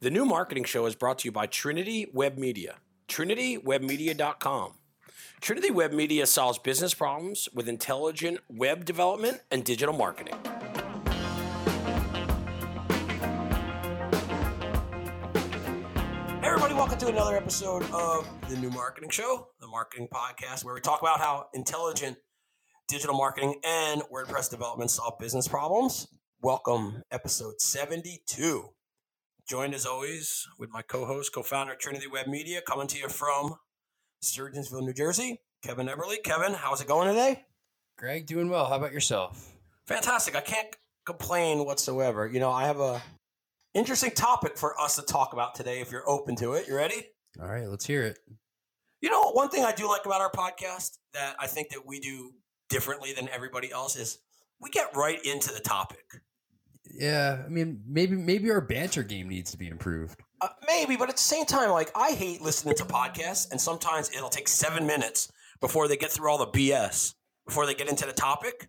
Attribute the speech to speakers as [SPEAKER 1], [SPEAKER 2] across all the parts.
[SPEAKER 1] The new marketing show is brought to you by Trinity Web Media. TrinityWebMedia.com. Trinity Web Media solves business problems with intelligent web development and digital marketing. Everybody, welcome to another episode of the New Marketing Show, the marketing podcast where we talk about how intelligent digital marketing and WordPress development solve business problems. Welcome, episode 72. Joined as always with my co host, co founder of Trinity Web Media, coming to you from Sturgeonsville, New Jersey, Kevin Everly. Kevin, how's it going today?
[SPEAKER 2] Greg, doing well. How about yourself?
[SPEAKER 1] Fantastic. I can't complain whatsoever. You know, I have a interesting topic for us to talk about today if you're open to it. You ready?
[SPEAKER 2] All right, let's hear it.
[SPEAKER 1] You know, one thing I do like about our podcast that I think that we do differently than everybody else is we get right into the topic.
[SPEAKER 2] Yeah, I mean, maybe maybe our banter game needs to be improved.
[SPEAKER 1] Uh, maybe, but at the same time, like I hate listening to podcasts, and sometimes it'll take seven minutes before they get through all the BS before they get into the topic.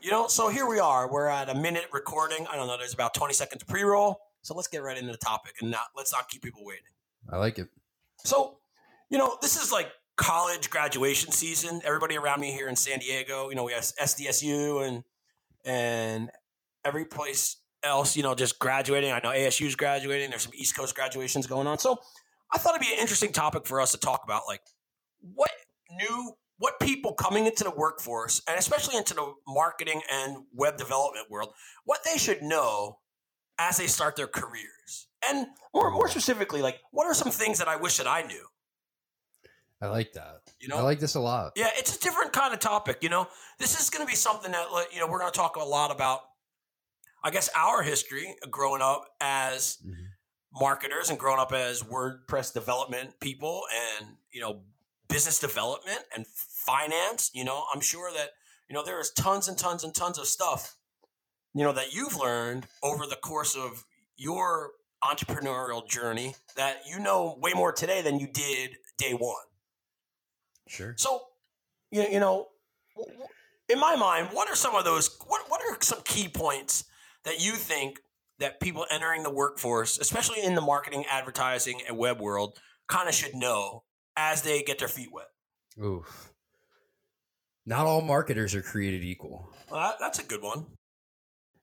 [SPEAKER 1] You know, so here we are. We're at a minute recording. I don't know. There's about 20 seconds pre-roll. So let's get right into the topic and not let's not keep people waiting.
[SPEAKER 2] I like it.
[SPEAKER 1] So, you know, this is like college graduation season. Everybody around me here in San Diego, you know, we have SDSU and and every place else, you know, just graduating. I know ASU's graduating. There's some East Coast graduations going on. So I thought it'd be an interesting topic for us to talk about, like what new, what people coming into the workforce, and especially into the marketing and web development world, what they should know as they start their careers. And more, more specifically, like what are some things that I wish that I knew?
[SPEAKER 2] I like that.
[SPEAKER 1] You know,
[SPEAKER 2] I like this a lot.
[SPEAKER 1] Yeah, it's a different kind of topic. You know, this is going to be something that you know we're going to talk a lot about. I guess our history growing up as mm-hmm. marketers and growing up as WordPress development people, and you know, business development and finance. You know, I'm sure that you know there is tons and tons and tons of stuff you know that you've learned over the course of your entrepreneurial journey that you know way more today than you did day one.
[SPEAKER 2] Sure.
[SPEAKER 1] So, you, you know, in my mind, what are some of those? What what are some key points that you think that people entering the workforce, especially in the marketing, advertising, and web world, kind of should know as they get their feet wet?
[SPEAKER 2] Oof. Not all marketers are created equal.
[SPEAKER 1] Well, that, that's a good one.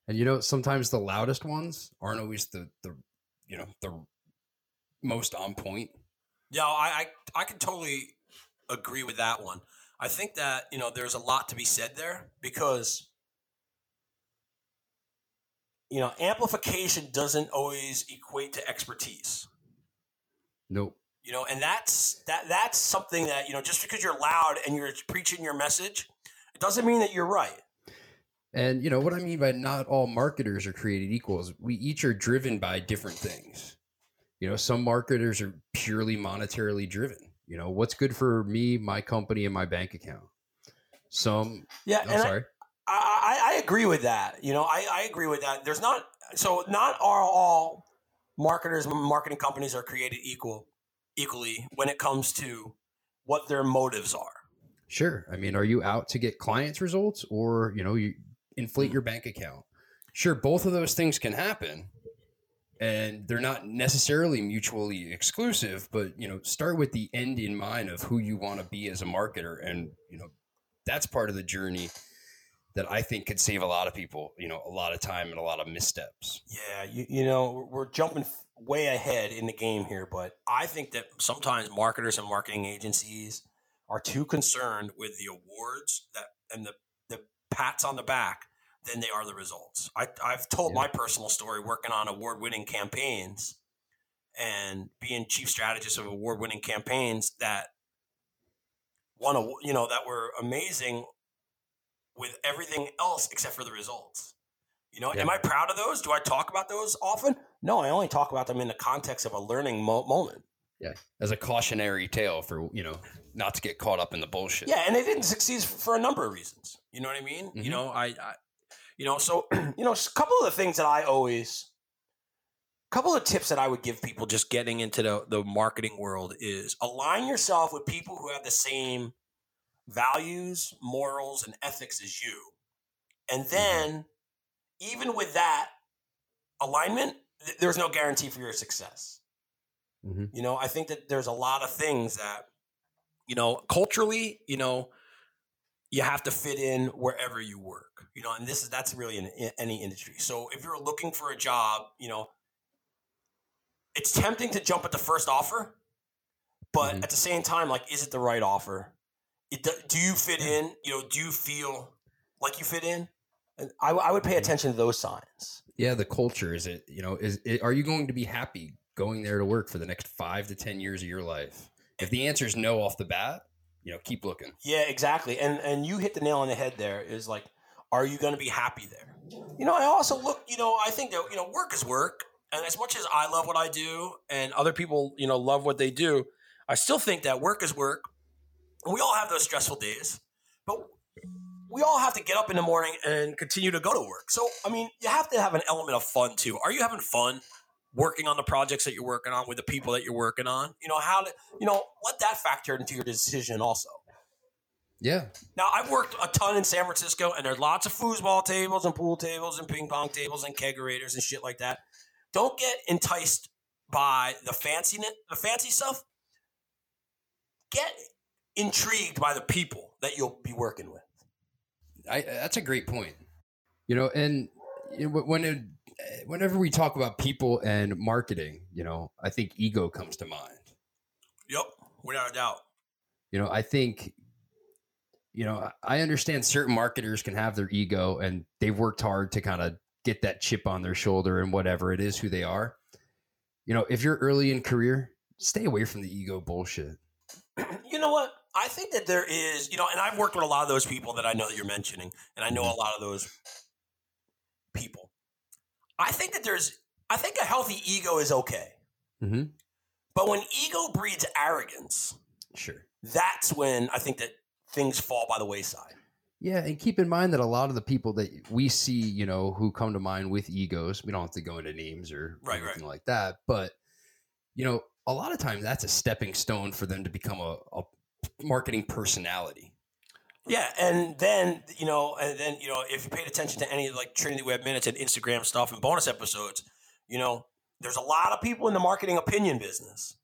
[SPEAKER 2] And you know, sometimes the loudest ones aren't always the the you know the most on point.
[SPEAKER 1] Yeah, I I, I can totally agree with that one. I think that, you know, there's a lot to be said there because, you know, amplification doesn't always equate to expertise.
[SPEAKER 2] Nope.
[SPEAKER 1] You know, and that's that that's something that, you know, just because you're loud and you're preaching your message, it doesn't mean that you're right.
[SPEAKER 2] And you know what I mean by not all marketers are created equals. we each are driven by different things. You know, some marketers are purely monetarily driven you know, what's good for me, my company, and my bank account. Some,
[SPEAKER 1] yeah, I'm sorry. I, I, agree with that. You know, I, I agree with that. There's not so not all marketers, marketing companies are created equal, equally when it comes to what their motives are.
[SPEAKER 2] Sure. I mean, are you out to get clients results or, you know, you inflate your bank account? Sure, both of those things can happen and they're not necessarily mutually exclusive but you know start with the end in mind of who you want to be as a marketer and you know that's part of the journey that i think could save a lot of people you know a lot of time and a lot of missteps
[SPEAKER 1] yeah you, you know we're jumping way ahead in the game here but i think that sometimes marketers and marketing agencies are too concerned with the awards that and the the pats on the back than they are the results. I, I've told yeah. my personal story working on award winning campaigns and being chief strategist of award winning campaigns that won, a, you know, that were amazing with everything else except for the results. You know, yeah. am I proud of those? Do I talk about those often? No, I only talk about them in the context of a learning mo- moment.
[SPEAKER 2] Yeah, as a cautionary tale for you know not to get caught up in the bullshit.
[SPEAKER 1] Yeah, and they didn't succeed for a number of reasons. You know what I mean? Mm-hmm. You know, I, I you know, so you know, a couple of the things that I always, a couple of tips that I would give people just getting into the, the marketing world is align yourself with people who have the same values, morals, and ethics as you. And then, even with that alignment, th- there's no guarantee for your success.
[SPEAKER 2] Mhm.
[SPEAKER 1] You know, I think that there's a lot of things that, you know, culturally, you know, you have to fit in wherever you work. You know, and this is that's really in, in any industry. So if you're looking for a job, you know, it's tempting to jump at the first offer, but
[SPEAKER 2] Mhm.
[SPEAKER 1] at the same time, like, is it the right offer? It, do- you fit in? You know, do you feel like you fit in? And I, I would pay mm-hmm. attention to those signs.
[SPEAKER 2] Yeah, the culture is it. You know, is it, are you going to be happy going there to work for the next five to ten years of your life? Eh if the answer is no off the bat, you know, keep looking.
[SPEAKER 1] Yeah, exactly. And and you hit the nail on the head there is like, are you going to be happy there? You know, I also look, you know, I think that, you know, work is work. And as much as I love what I do and other people, you know, love what they do, I still think that work is work. And we all have those stressful days, but we all have to get up in the morning and continue to go to work. So, I mean, you have to have an element of fun too. Are you having fun working on the projects that you're working on with the people that you're working on? You know, how to, you know, let that factor into your decision also.
[SPEAKER 2] Yeah,
[SPEAKER 1] Now I've worked a ton in San Francisco, and there's lots of foosball tables and pool tables and ping pong tables and kegerators and shit like that. Don't get enticed by the fancy the fancy stuff. Get intrigued by the people that you'll be working with.
[SPEAKER 2] I, that's a great point. You know, and you know, when it, whenever we talk about people and marketing, you know, I think ego comes to mind.
[SPEAKER 1] Yep, without a doubt.
[SPEAKER 2] You know, I think, you know, I understand certain marketers can have their ego and they've worked hard to kind of get that chip on their shoulder and whatever it is who they are. You know, if you're early in career, stay away from the ego bullshit.
[SPEAKER 1] you know what? I think that there is, you know, and I've worked with a lot of those people that I know that you're mentioning, and I know a lot of those people. I think that there's, I think a healthy ego is okay.
[SPEAKER 2] Mm-hmm.
[SPEAKER 1] But when ego breeds arrogance,
[SPEAKER 2] Sure.
[SPEAKER 1] that's when I think that things fall by the wayside.
[SPEAKER 2] Yeah, and keep in mind that a lot of the people that we see, you know, who come to mind with egos, we don't have to go into names or
[SPEAKER 1] Right,
[SPEAKER 2] anything like that, but you know, a lot of times that's a stepping stone for them to become a, a marketing personality.
[SPEAKER 1] Yeah, and then you know, and then you know, if you paid attention to any of like Trinity Web Minutes and Instagram stuff and bonus episodes, you know, there's a lot of people in the marketing opinion business.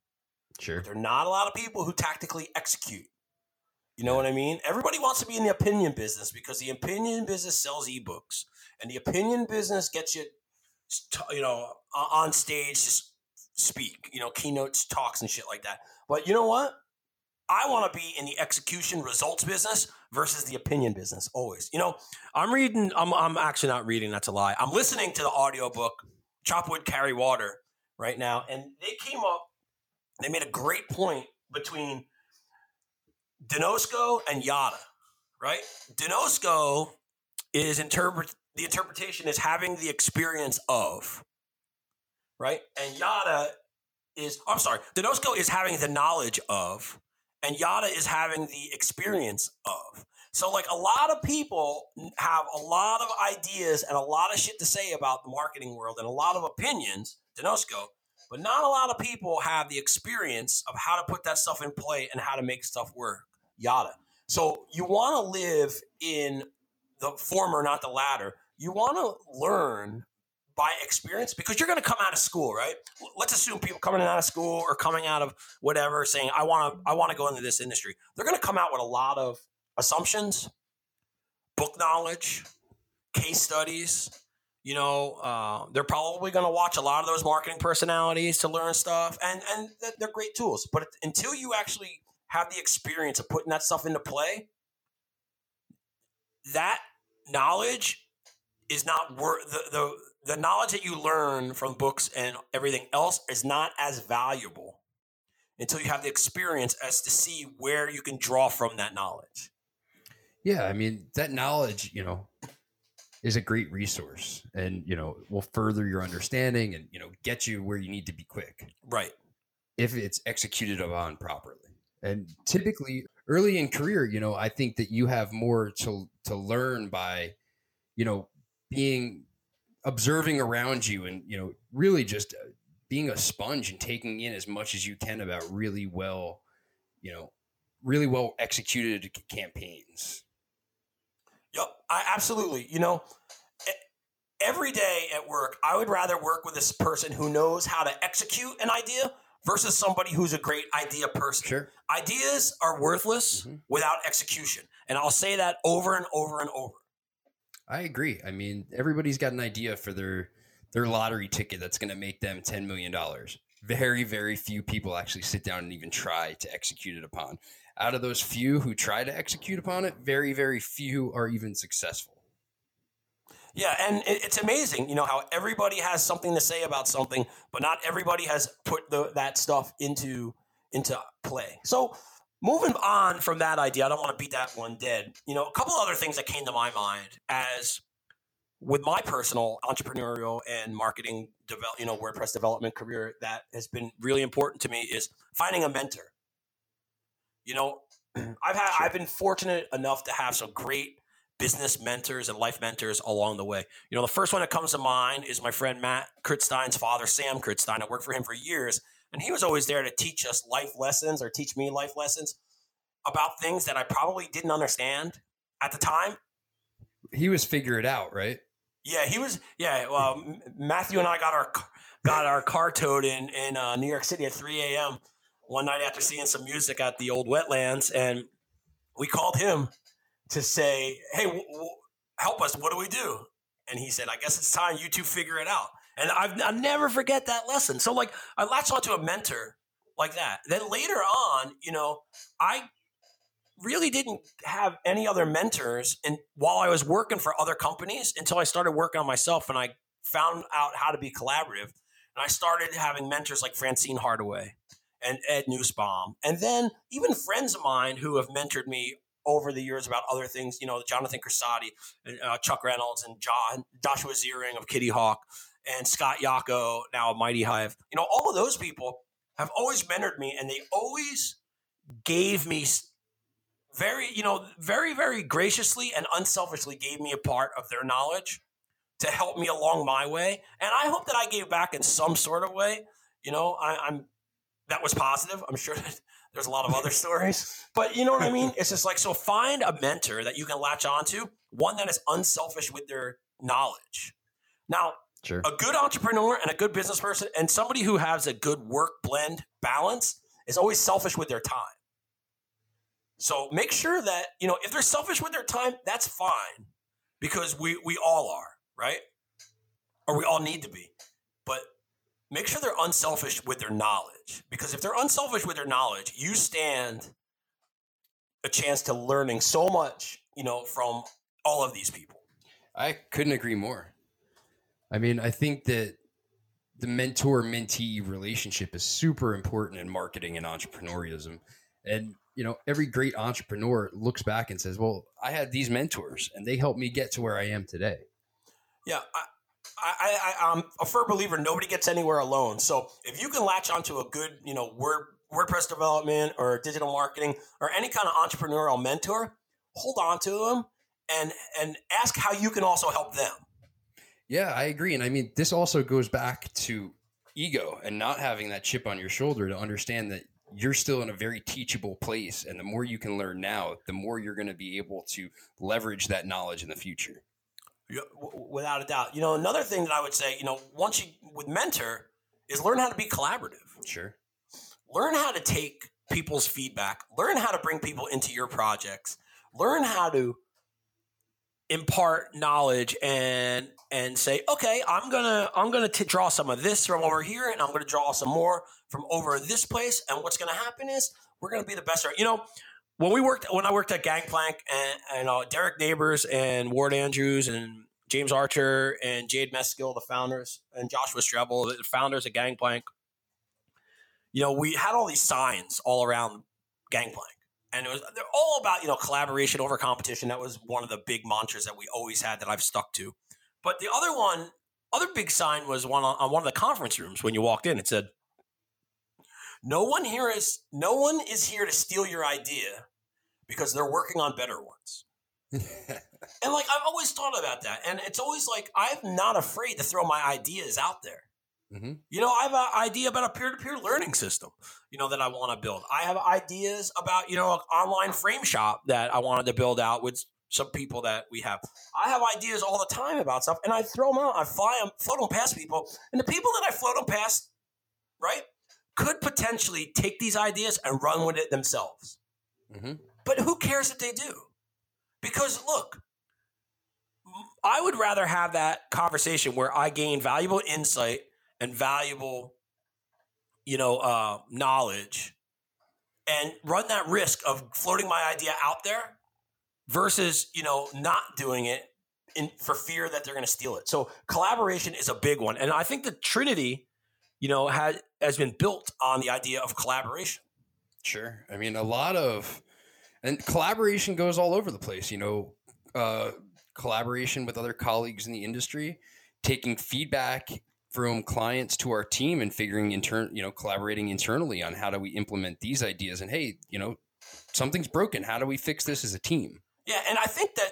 [SPEAKER 2] Sure.
[SPEAKER 1] There are not a lot of people who tactically execute. You know what I mean? Everybody wants to be in the opinion business because the opinion business sells ebooks, and the opinion business gets you, you know, on stage to speak. You know, keynotes, talks, and shit like that. But you know what? I want to be in the execution results business versus the opinion business always. You know, I'm reading, I'm, I'm actually not reading, that's a lie. I'm listening to the audiobook Chop Wood, Carry Water right now. And they came up, they made a great point between Ginosko and Yada, right? Ginosko is interpret, the interpretation is having the experience of, right? And Yada is, I'm sorry, Ginosko is having the knowledge of, and Yada is having the experience of. So, like, a lot of people have a lot of ideas and a lot of shit to say about the marketing world and a lot of opinions, Ginosko, but not a lot of people have the experience of how to put that stuff in play and how to make stuff work, Yada. So, you want to live in the former, not the latter. You want to learn by experience because you're going to come out of school, right? Let's assume people coming out of school or coming out of whatever saying I want to I want to go into this industry. They're going to come out with a lot of assumptions, book knowledge, case studies. You know, uh, they're probably going to watch a lot of those marketing personalities to learn stuff, and and they're great tools. But until you actually have the experience of putting that stuff into play, that knowledge is not worth the, the the knowledge that you learn from books and everything else is not as valuable until you have the experience as to see where you can draw from that knowledge.
[SPEAKER 2] Yeah, I mean that knowledge, you know, is a great resource, and you know will further your understanding and you know get you where you need to be quick
[SPEAKER 1] Right.
[SPEAKER 2] if it's executed upon properly. And typically, early in career, you know, I think that you have more to to learn by, you know, being observing around you and you know really just uh, being a sponge and taking in as much as you can about really well, you know, really well executed campaigns.
[SPEAKER 1] Yep. I absolutely. You know, every day at work, I would rather work with this person who knows how to execute an idea versus somebody who's a great idea person.
[SPEAKER 2] Sure.
[SPEAKER 1] Ideas are worthless
[SPEAKER 2] Mhm.
[SPEAKER 1] without execution. And I'll say that over and over and over.
[SPEAKER 2] I agree. I mean, everybody's got an idea for their their lottery ticket that's going to make them ten million dollars. Very, very few people actually sit down and even try to execute it upon. Out of those few who try to execute upon it, very, very few are even successful.
[SPEAKER 1] Yeah, and it's amazing, you know, how everybody has something to say about something, but not everybody has put the, that stuff into into play. So, moving on from that idea, I don't want to beat that one dead. You know, a couple other things that came to my mind as with my personal entrepreneurial and marketing develop, you know, WordPress development career that has been really important to me is finding a mentor. You know, I've had
[SPEAKER 2] Sure.
[SPEAKER 1] I've been fortunate enough to have some great business mentors and life mentors along the way. You know, the first one that comes to mind is my friend Matt Kurtstein's father, Sam Kurtstein. I worked for him for years, and he was always there to teach us life lessons or teach me life lessons about things that I probably didn't understand at the time.
[SPEAKER 2] He was figure it out, right?
[SPEAKER 1] Yeah, he was. Yeah, well, Matthew and I got our got our car towed in in uh, New York City at 3 a.m. one night after seeing some music at the old wetlands, and we called him to say, "Hey, w- w- help us! What do we do?" And he said, "I guess it's time you two figure it out." And I've I never forget that lesson. So like, I latched onto a mentor like that. Then later on, you know, I really didn't have any other mentors and while I was working for other companies until I started working on myself and I found out how to be collaborative. And I started having mentors like Francine Hardaway and Ed Newsbaum. And then even friends of mine who have mentored me over the years about other things, you know, Jonathan Cressati, and, uh, Chuck Reynolds, and John, Joshua Ziering of Kitty Hawk, and Scott Yako, now a Mighty Hive. You know, all of those people have always mentored me and they always gave me very, you know, very, very graciously and unselfishly gave me a part of their knowledge to help me along my way. And I hope that I gave back in some sort of way. You know, I, I'm that was positive. I'm sure that there's a lot of other stories, but you know what I mean? It's just like, so find a mentor that you can latch onto, one that is unselfish with their knowledge. Now,
[SPEAKER 2] Sure.
[SPEAKER 1] a good entrepreneur and a good business person and somebody who has a good work blend balance is always selfish with their time. So make sure that, you know, if they're selfish with their time, that's fine because we, we all are, right? Or we all need to be. But make sure they're unselfish with their knowledge because if they're unselfish with their knowledge, you stand a chance to learning so much, you know, from all of these people.
[SPEAKER 2] I couldn't agree more. I mean, I think that the mentor mentee relationship is super important in marketing and entrepreneurship. And, you know, every great entrepreneur looks back and says, well, I had these mentors and they helped me get to where I am today.
[SPEAKER 1] Yeah, I, I, I, I'm a firm believer. Nobody gets anywhere alone. So if you can latch onto a good, you know, Word WordPress development or digital marketing or any kind of entrepreneurial mentor, hold on to them and and ask how you can also help them.
[SPEAKER 2] Yeah, I agree. And I mean, this also goes back to ego and not having that chip on your shoulder to understand that you're still in a very teachable place. And the more you can learn now, the more you're going to be able to leverage that knowledge in the future.
[SPEAKER 1] Yeah, w- without a doubt. You know, another thing that I would say, you know, once you with mentor is learn how to be collaborative.
[SPEAKER 2] Sure.
[SPEAKER 1] Learn how to take people's feedback. Learn how to bring people into your projects. Learn how to impart knowledge and and say, okay, I'm gonna I'm gonna t- draw some of this from over here, and I'm gonna draw some more from over this place. And what's gonna happen is we're gonna be the best. You know, when we worked when I worked at Gangplank and and uh, Derek Neighbors and Ward Andrews and James Archer and Jade Meskill, the founders, and Joshua Strebel, the founders of Gangplank. You know, we had all these signs all around Gangplank, and it was they're all about you know collaboration over competition. That was one of the big mantras that we always had that I've stuck to. But the other one, other big sign was one on, on one of the conference rooms when you walked in. It said, "No one here is no one is here to steal your idea because they're working on better ones." And like I've always thought about that, and it's always like I'm not afraid to throw my ideas out there.
[SPEAKER 2] Hmm
[SPEAKER 1] You know, I have an idea about a peer-to-peer learning system, you know, that I want to build. I have ideas about, you know, an online frame shop that I wanted to build out with some people that we have. I have ideas all the time about stuff, and I throw them out. I fly them, float them past people, and the people that I float them past, right, could potentially take these ideas and run with it themselves.
[SPEAKER 2] Mm-hmm.
[SPEAKER 1] But who cares if they do? Because look, I would rather have that conversation where I gain valuable insight and valuable, you know, uh, knowledge, and run that risk of floating my idea out there versus you know not doing it in, for fear that they're going to steal it. So collaboration is a big one, and I think the Trinity, you know, has has been built on the idea of collaboration.
[SPEAKER 2] Sure. I mean, a lot of and collaboration goes all over the place. You know, uh, collaboration with other colleagues in the industry, taking feedback from clients to our team, and figuring intern, you know, collaborating internally on how do we implement these ideas. And hey, you know, something's broken. How do we fix this as a team?
[SPEAKER 1] Yeah, and I think that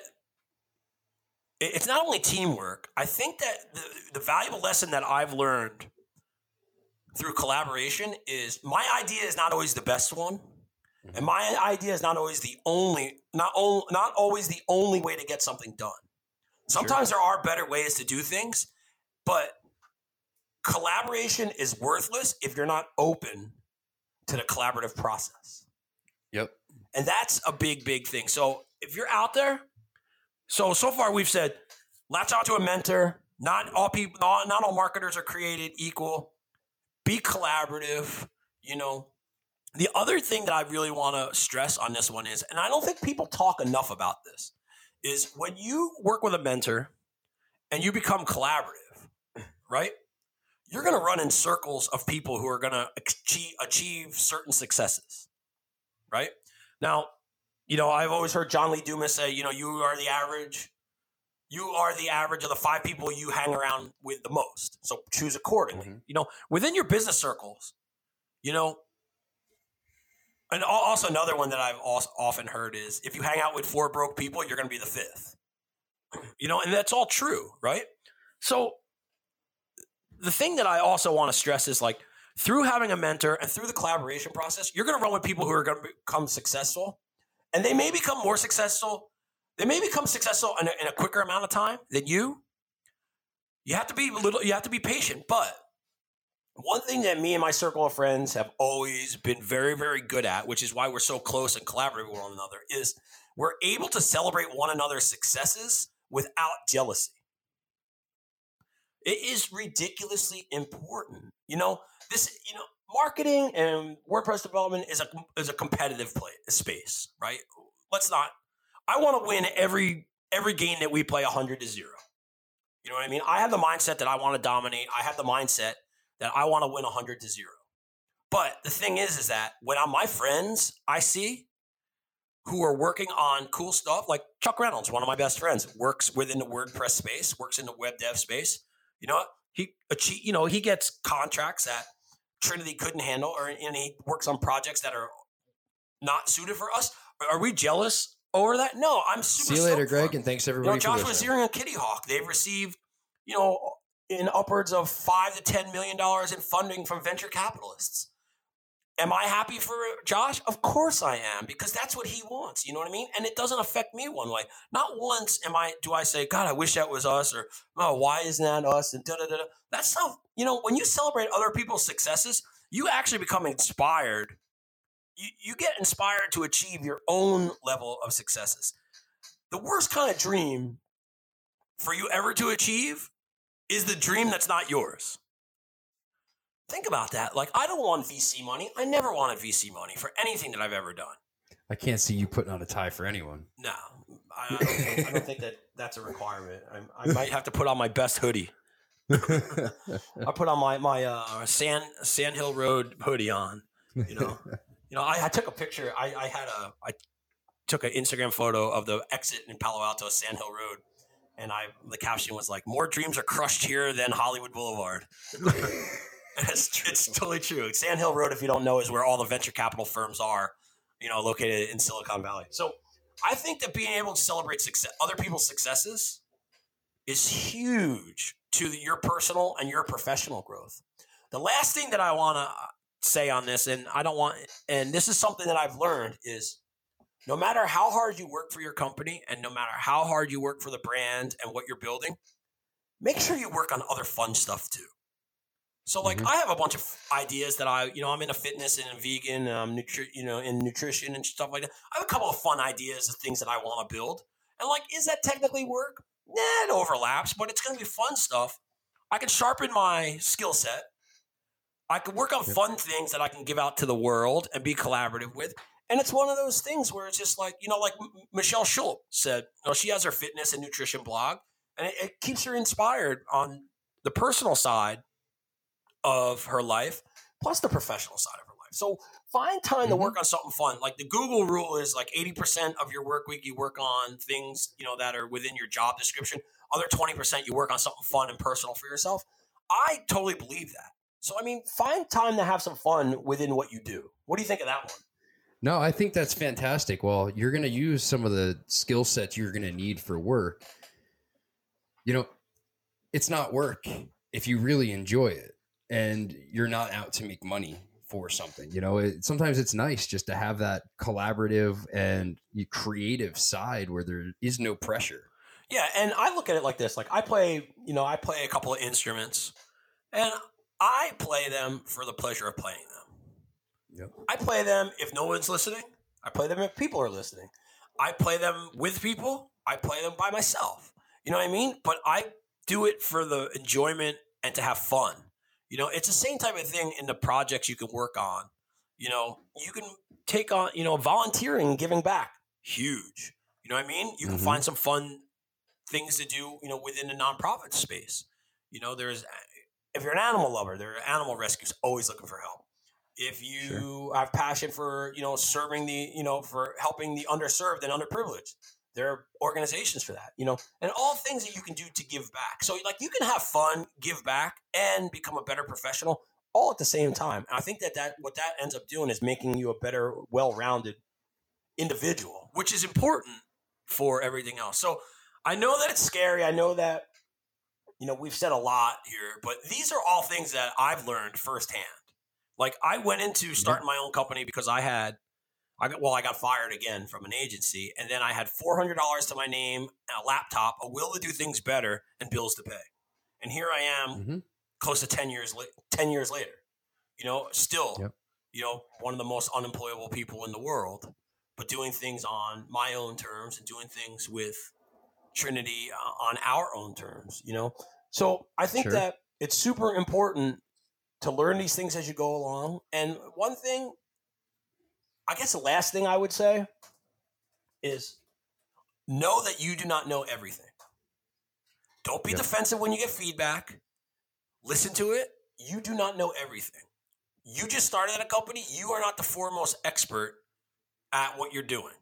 [SPEAKER 1] it's not only teamwork. I think that the, the valuable lesson that I've learned through collaboration is my idea is not always the best one. Mm-hmm. And my idea is not always the only, not o- not always the only way to get something done. Sometimes there are better ways to do things, but collaboration is worthless if you're not open to the collaborative process.
[SPEAKER 2] Yep.
[SPEAKER 1] And that's a big, big thing. So if you're out there, so so far we've said, latch out onto a mentor. Not all people, not, not all marketers are created equal. Be collaborative. You know, the other thing that I really want to stress on this one is, and I don't think people talk enough about this, is when you work with a mentor and you become collaborative, right? You're going to run in circles of people who are going to achieve, achieve certain successes, right? Now, you know, I've always heard John Lee Dumas say, you know, you are the average, you are the average of the five people you hang around with the most. So choose accordingly.
[SPEAKER 2] Mhm.
[SPEAKER 1] You know, within your business circles, you know, and also another one that I've also often heard is if you hang out with four broke people, you're going to be the fifth. You know, and that's all true, right? So the thing that I also want to stress is like through having a mentor and through the collaboration process, you're going to run with people who are going to become successful, and they may become more successful. They may become successful in a, in a quicker amount of time than you. You have to be little. You have to be patient, but one thing that me and my circle of friends have always been very, very good at, which is why we're so close and collaborative with one another, is we're able to celebrate one another's successes without jealousy. It is ridiculously important. You know, this, you know, marketing and WordPress development is a is a competitive play space, right? Let's not I want to win every every game that we play 100 to 0. You know what I mean? I have the mindset that I want to dominate. I have the mindset that I want to win 100 to 0. But the thing is is that when I'm my friends I see who are working on cool stuff like Chuck Reynolds, one of my best friends, works within the WordPress space, works in the web dev space. You know, he achieve, you know, he gets contracts that Trinity couldn't handle or and he works on projects that are not suited for us. Are we jealous over that? No, I'm super
[SPEAKER 2] See you later, Greg, and thanks
[SPEAKER 1] You know,
[SPEAKER 2] everybody
[SPEAKER 1] Joshua. Ziering and Kitty Hawk, they've received, you know, in upwards of five to ten million dollars in funding from venture capitalists. Am I happy for Josh? Of course I am, because that's what he wants. You know what I mean? And it doesn't affect me one way. Not once am I do I say, God, I wish that was us, or oh, why isn't that us? And da da da. That's how you know when you celebrate other people's successes, you actually become inspired. You you get inspired to achieve your own level of successes. The worst kind of dream for you ever to achieve is the dream that's not yours. Think about that. Like, I don't want VC money. I never wanted VC money for anything that I've ever done.
[SPEAKER 2] I can't see you putting on a tie for anyone.
[SPEAKER 1] No, I, I, don't, think, I don't think that that's a requirement. I, I might have to put on my best hoodie. I put on my my uh, Sand Sand Hill Road hoodie on. You know, you know. I, I took a picture. I, I had a I took an Instagram photo of the exit in Palo Alto, Sand Hill Road, and I the caption was like, "More dreams are crushed here than Hollywood Boulevard." it's, it's totally true. Sand Hill Road, if you don't know, is where all the venture capital firms are. You know, located in Silicon Valley. So I think that being able to celebrate success, other people's successes is huge to your personal and your professional growth. The last thing that I want to uh, say on this, and I don't want, and this is something that I've learned is no matter how hard you work for your company and no matter how hard you work for the brand and what you're building, make sure you work on other fun stuff too. So like
[SPEAKER 2] Mhm.
[SPEAKER 1] I have a bunch of ideas that I, you know, I'm into fitness and vegan, um, nutri- you know, in nutrition and stuff like that. I have a couple of fun ideas of things that I want to build. And like, is that technically work? Nah, it overlaps, but it's going to be fun stuff. I can sharpen my skill set. I can work on
[SPEAKER 2] Yep.
[SPEAKER 1] fun things that I can give out to the world and be collaborative with. And it's one of those things where it's just like, you know, like M- Michelle Schultz said, you know, she has her fitness and nutrition blog, and it, it keeps her inspired on the personal side of her life, plus the professional side of her life. So find time to
[SPEAKER 2] Mhm.
[SPEAKER 1] work on something fun. Like the Google rule is like 80% of your work week you work on things, you know, that are within your job description. Other 20% you work on something fun and personal for yourself. I totally believe that. So I mean, find time to have some fun within what you do. What do you think of that one?
[SPEAKER 2] No, I think that's fantastic. Well, you're going to use some of the skill sets you're going to need for work. You know, it's not work if you really enjoy it and you're not out to make money for something. You know, it, sometimes it's nice just to have that collaborative and creative side where there is no pressure.
[SPEAKER 1] Yeah, and I look at it like this: like I play, you know, I play a couple of instruments, and I play them for the pleasure of playing them.
[SPEAKER 2] Yep.
[SPEAKER 1] I play them if no one's listening. I play them if people are listening. I play them with people. I play them by myself. You know what I mean? But I do it for the enjoyment and to have fun. You know, it's the same type of thing in the projects you can work on. You know, you can take on, you know, volunteering and giving back. Huge. You know what I mean? You can
[SPEAKER 2] Mhm.
[SPEAKER 1] find some fun things to do, you know, within the nonprofit space. You know, there's if you're an animal lover, there are animal rescues always looking for help. If you have passion for, you know, serving the, you know, for helping the underserved and underprivileged, there are organizations for that, you know, and all things that you can do to give back. So like you can have fun, give back, and become a better professional all at the same time. And I think that that what that ends up doing is making you a better, well-rounded individual, which is important for everything else. So I know that it's scary. I know that you know we've said a lot here, but these are all things that I've learned firsthand. Like I went into mm-hmm. starting my own company because I had I got well, I got fired again from an agency, and then I had four hundred dollars to my name, a laptop, a will to do things better, and bills to pay. And here I am,
[SPEAKER 2] Mhm.
[SPEAKER 1] close to ten years la- ten years later. You know, still,
[SPEAKER 2] Yep.
[SPEAKER 1] you know, one of the most unemployable people in the world, but doing things on my own terms and doing things with Trinity uh, on our own terms. You know, so I think
[SPEAKER 2] Sure.
[SPEAKER 1] that it's super important to learn these things as you go along. And one thing I guess the last thing I would say is know that you do not know everything. Don't be
[SPEAKER 2] Yep.
[SPEAKER 1] defensive when you get feedback. Listen to it. You do not know everything. You just started a company. You are not the foremost expert at what you're doing.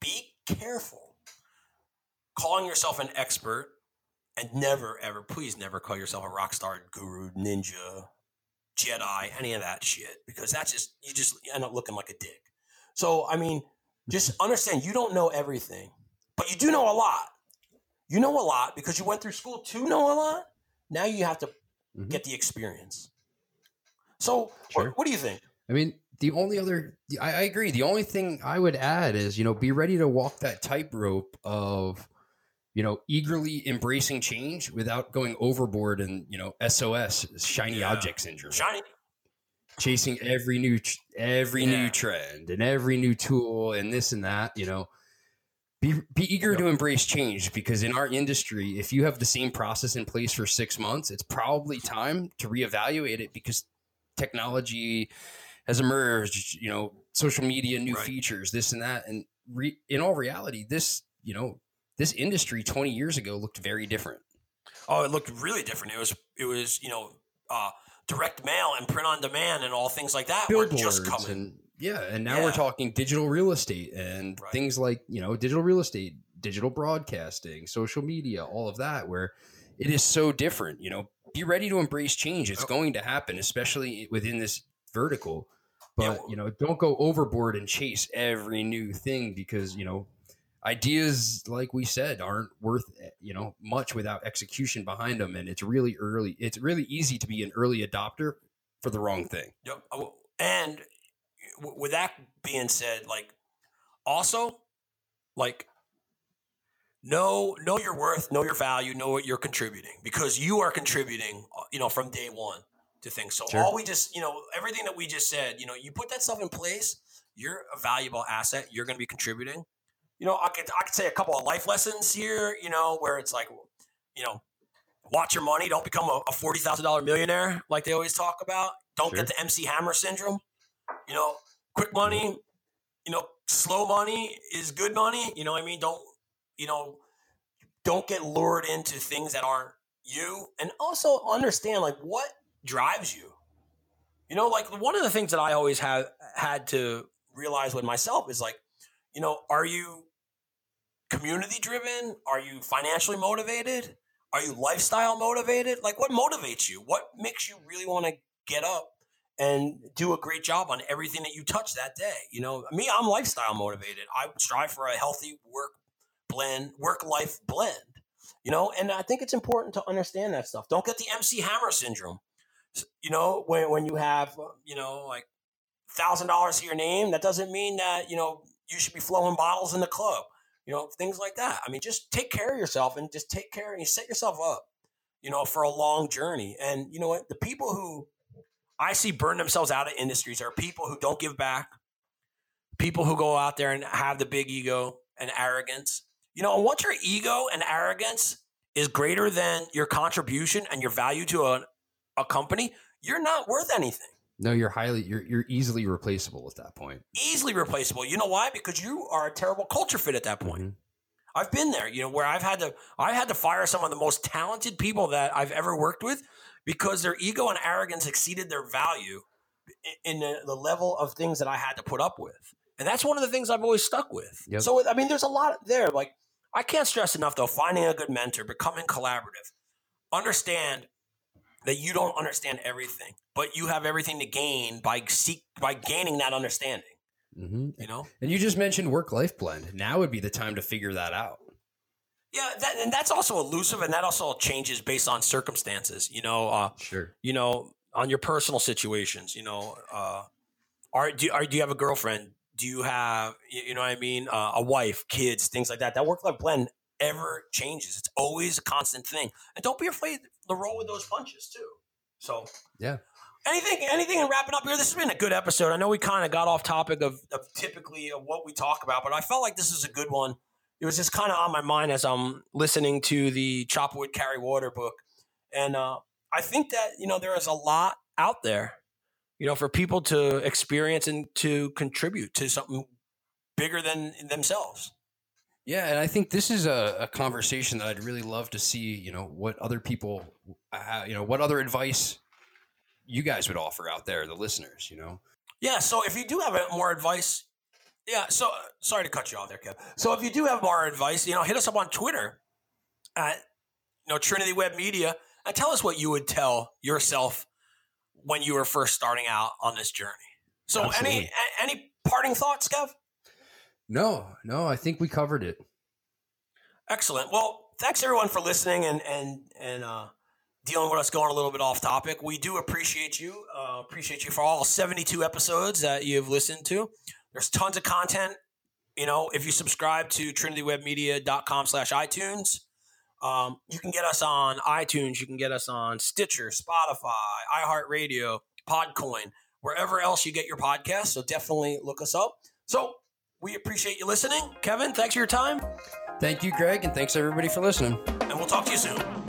[SPEAKER 1] Be careful calling yourself an expert and never, ever, please never call yourself a rock star, guru, ninja, Jedi, any of that shit, because that's just you just end up looking like a dick. So I mean, just understand you don't know everything, but you do know a lot. You know a lot because you went through school to know a lot. Now you have to
[SPEAKER 2] Mhm.
[SPEAKER 1] get the experience. So
[SPEAKER 2] Sure.
[SPEAKER 1] what, what do you think?
[SPEAKER 2] I mean, the only other, I, I agree. The only thing I would add is, you know, be ready to walk that tightrope of, you know, eagerly embracing change without going overboard and, you know, SOS, shiny
[SPEAKER 1] Yeah.
[SPEAKER 2] object syndrome.
[SPEAKER 1] Shiny.
[SPEAKER 2] chasing every new every
[SPEAKER 1] Yeah.
[SPEAKER 2] new trend and every new tool and this and that you know be be eager
[SPEAKER 1] Yep.
[SPEAKER 2] to embrace change because in our industry if you have the same process in place for 6 months it's probably time to reevaluate it because technology has emerged you know social media new
[SPEAKER 1] Right.
[SPEAKER 2] features this and that and re- in all reality this you know this industry 20 years ago looked very different
[SPEAKER 1] Oh, it looked really different. It was it was you know uh, direct mail and print on demand and all things like that were just
[SPEAKER 2] billboards
[SPEAKER 1] coming.
[SPEAKER 2] and yeah and now
[SPEAKER 1] Yeah.
[SPEAKER 2] we're talking digital real estate and
[SPEAKER 1] Right.
[SPEAKER 2] things like you know digital real estate digital broadcasting social media all of that where it is so different you know be ready to embrace change it's
[SPEAKER 1] Yep.
[SPEAKER 2] going to happen especially within this vertical but
[SPEAKER 1] Yeah,
[SPEAKER 2] you know don't go overboard and chase every new thing because you know ideas like we said aren't worth eh, you know much without execution behind them and it's really early it's really easy to be an early adopter for the wrong thing
[SPEAKER 1] Yep. And with that being said, like also like know know your worth, know your value, know what you're contributing because you are contributing, uh, you know, from day one to things. So
[SPEAKER 2] Sure.
[SPEAKER 1] all we just, you know, everything that we just said, you know, you put that stuff in place, you're a valuable asset. You're going to be contributing. You know, I could I could say a couple of life lessons here. You know, where it's like, you know, watch your money. Don't become a, a forty thousand dollar millionaire like they always talk about. Don't
[SPEAKER 2] Sure.
[SPEAKER 1] get the MC Hammer syndrome. You know, quick money. You know, slow money is good money. You know what I mean? Don't you know? Don't get lured into things that aren't you, and also understand like what drives you. You know, like one of the things that I always have had to realize with myself is like, you know, are you community driven? Are you financially motivated? Are you lifestyle motivated? Like, what motivates you? What makes you really want to get up and do a great job on everything that you touch that day? You know, me, I'm lifestyle motivated. I strive for a healthy work blend, work life blend. You know, and I think it's important to understand that stuff. Don't get the MC Hammer syndrome. You know, when when you have uh, you know like thousand dollars to your name, that doesn't mean that you know you should be flowing bottles in the club. You know, things like that. I mean, just take care of yourself and just take care and you set yourself up. You know, for a long journey. And you know what? The people who I see burn themselves out of industries are people who don't give back, people who go out there and have the big ego and arrogance. You know, once your ego and arrogance is greater than your contribution and your value to a, a company, you're not worth anything.
[SPEAKER 2] No, you're highly you're you're easily replaceable at that point.
[SPEAKER 1] Easily replaceable. You know why? Because you are a terrible culture fit at that point.
[SPEAKER 2] Mhm.
[SPEAKER 1] I've been there, you know, where I've had to I've had to fire some of the most talented people that I've ever worked with because their ego and arrogance exceeded their value in the, the level of things that I had to put up with. And that's one of the things I've always stuck with.
[SPEAKER 2] Yep.
[SPEAKER 1] So I mean there's a lot there. Like I can't stress enough though, finding a good mentor, becoming collaborative. Understand that you don't understand everything, but you have everything to gain by seek by gaining that understanding,
[SPEAKER 2] hmm
[SPEAKER 1] you know?
[SPEAKER 2] And you just mentioned work life blend. Now would be the time to figure that out.
[SPEAKER 1] Yeah, that, and that's also elusive, and that also changes based on circumstances. You know, uh,
[SPEAKER 2] Sure.
[SPEAKER 1] you know, on your personal situations. You know, uh, are do are, do you have a girlfriend? Do you have you you know what I mean? Uh, a wife, kids, things like that. That work life blend ever changes. It's always a constant thing, and don't be afraid to roll with those punches too. So
[SPEAKER 2] Yeah.
[SPEAKER 1] Anything, anything, and wrapping up here. This has been a good episode. I know we kind of got off topic of, of typically of what we talk about, but I felt like this is a good one. It was just kind of on my mind as I'm listening to the Chop Wood Carry Water book, and uh, I think that you know there is a lot out there, you know, for people to experience and to contribute to something bigger than themselves.
[SPEAKER 2] Yeah, and I think this is a, a conversation that I'd really love to see. You know, what other people, uh, you know, what other advice you guys would offer out there, the listeners. You know,
[SPEAKER 1] Yeah. So if you do have more advice, yeah. So sorry to cut you off there, Kev. So if you do have more advice, you know, hit us up on Twitter at you know Trinity Web Media and tell us what you would tell yourself when you were first starting out on this journey. So any
[SPEAKER 2] Absolutely.
[SPEAKER 1] a- any parting thoughts, Kev?
[SPEAKER 2] No, no, I think we covered it.
[SPEAKER 1] Excellent. Well, thanks everyone for listening and and and uh, dealing with us going a little bit off topic. We do appreciate you. Uh, appreciate you for all seventy two episodes that you've listened to. There's tons of content. You know, if you subscribe to trinitywebmedia.com slash iTunes, um, you can get us on iTunes. You can get us on Stitcher, Spotify, iHeartRadio, Podcoin, wherever else you get your podcast. So definitely look us up. So we appreciate you listening. Kevin, thanks for your time,
[SPEAKER 2] Thank you, Greg, and thanks everybody for listening.
[SPEAKER 1] and we'll talk to you soon.